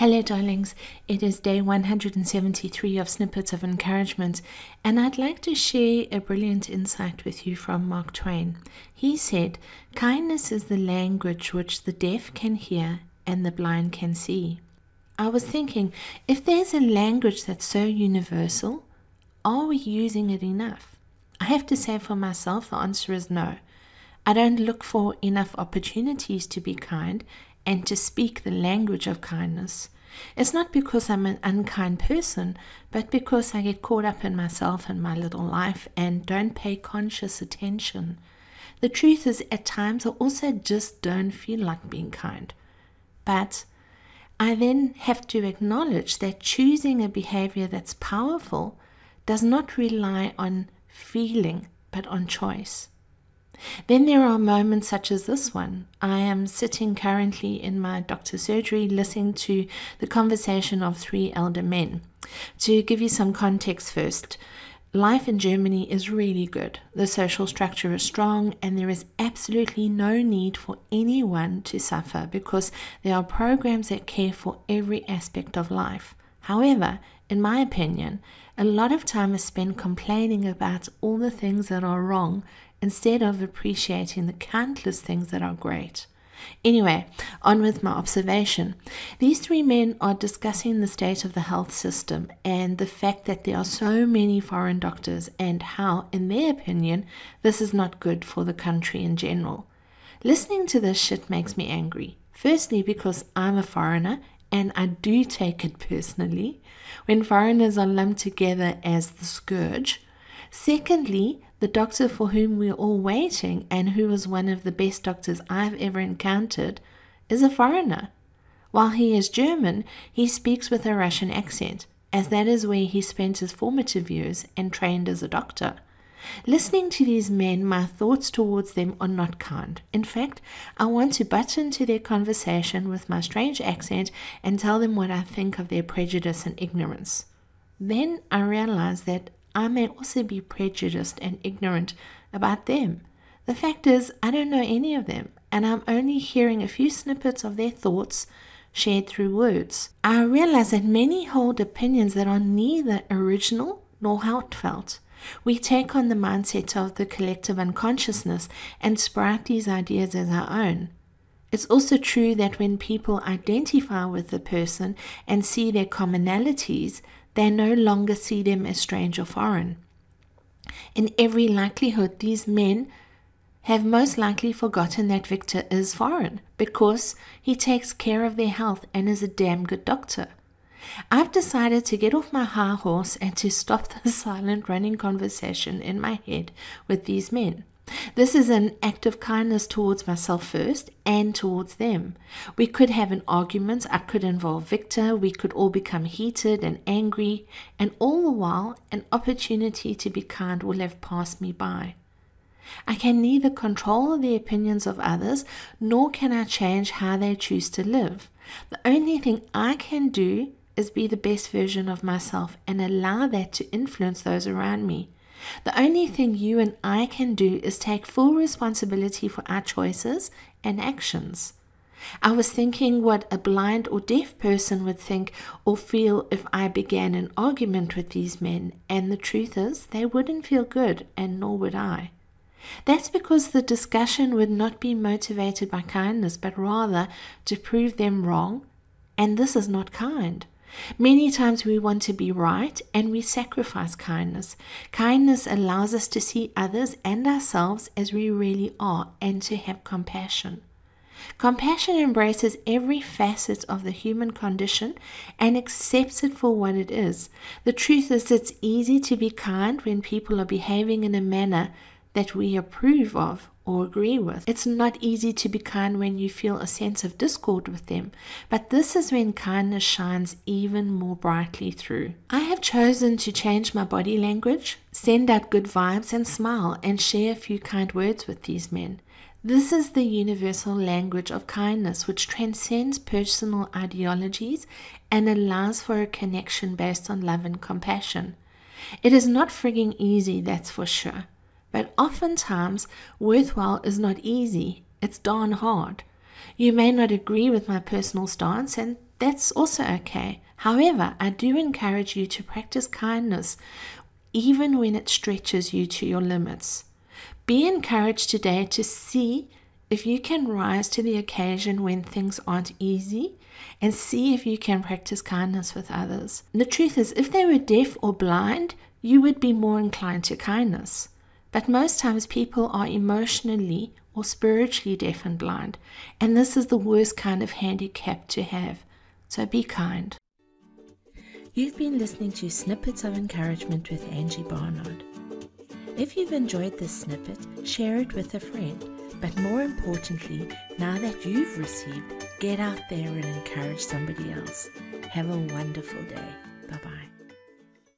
Hello, darlings. It is day 173 of Snippets of Encouragement, and I'd like to share a brilliant insight with you from Mark Twain. He said, Kindness is the language which the deaf can hear and the blind can see. I was thinking, if there's a language that's so universal, are we using it enough? I have to say for myself, the answer is no. I don't look for enough opportunities to be kind and to speak the language of kindness. It's not because I'm an unkind person, but because I get caught up in myself and my little life and don't pay conscious attention. The truth is, at times, I also just don't feel like being kind. But I then have to acknowledge that choosing a behavior that's powerful does not rely on feeling, but on choice. Then there are moments such as this one. I am sitting currently in my doctor's surgery listening to the conversation of three elder men. To give you some context first, life in Germany is really good. The social structure is strong, and there is absolutely no need for anyone to suffer because there are programs that care for every aspect of life. However, in my opinion, a lot of time is spent complaining about all the things that are wrong instead of appreciating the countless things that are great. Anyway, on with my observation. These three men are discussing the state of the health system and the fact that there are so many foreign doctors and how, in their opinion, this is not good for the country in general. Listening to this shit makes me angry. Firstly, because I'm a foreigner and I do take it personally when foreigners are lumped together as the scourge. Secondly, the doctor for whom we're all waiting and who is one of the best doctors I've ever encountered is a foreigner. While he is German, he speaks with a Russian accent, as that is where he spent his formative years and trained as a doctor. Listening to these men, my thoughts towards them are not kind. In fact, I want to butt into their conversation with my strange accent and tell them what I think of their prejudice and ignorance. Then I realize that I may also be prejudiced and ignorant about them. The fact is, I don't know any of them, and I'm only hearing a few snippets of their thoughts shared through words. I realize that many hold opinions that are neither original nor heartfelt. We take on the mindset of the collective unconsciousness and sprout these ideas as our own. It's also true that when people identify with the person and see their commonalities, they no longer see them as strange or foreign. In every likelihood, these men have most likely forgotten that Victor is foreign because he takes care of their health and is a damn good doctor. I've decided to get off my high horse and to stop the silent running conversation in my head with these men. This is an act of kindness towards myself first and towards them. We could have an argument, I could involve Victor, we could all become heated and angry, and all the while, an opportunity to be kind will have passed me by. I can neither control the opinions of others nor can I change how they choose to live. The only thing I can do is be the best version of myself and allow that to influence those around me. The only thing you and I can do is take full responsibility for our choices and actions. I was thinking what a blind or deaf person would think or feel if I began an argument with these men, and the truth is, they wouldn't feel good, and nor would I. That's because the discussion would not be motivated by kindness, but rather to prove them wrong, and this is not kind. Many times we want to be right and we sacrifice kindness. Kindness allows us to see others and ourselves as we really are and to have compassion. Compassion embraces every facet of the human condition and accepts it for what it is. The truth is, it's easy to be kind when people are behaving in a manner that we approve of or agree with. It's not easy to be kind when you feel a sense of discord with them, but this is when kindness shines even more brightly through. I have chosen to change my body language, send out good vibes, and smile and share a few kind words with these men. This is the universal language of kindness which transcends personal ideologies and allows for a connection based on love and compassion. It is not frigging easy, that's for sure. But oftentimes, worthwhile is not easy, it's darn hard. You may not agree with my personal stance, and that's also okay. However, I do encourage you to practice kindness even when it stretches you to your limits. Be encouraged today to see if you can rise to the occasion when things aren't easy and see if you can practice kindness with others. The truth is, if they were deaf or blind, you would be more inclined to kindness. But most times people are emotionally or spiritually deaf and blind, and this is the worst kind of handicap to have. So be kind. You've been listening to Snippets of Encouragement with Angie Barnard. If you've enjoyed this snippet, share it with a friend. But more importantly, now that you've received, get out there and encourage somebody else. Have a wonderful day. Bye bye.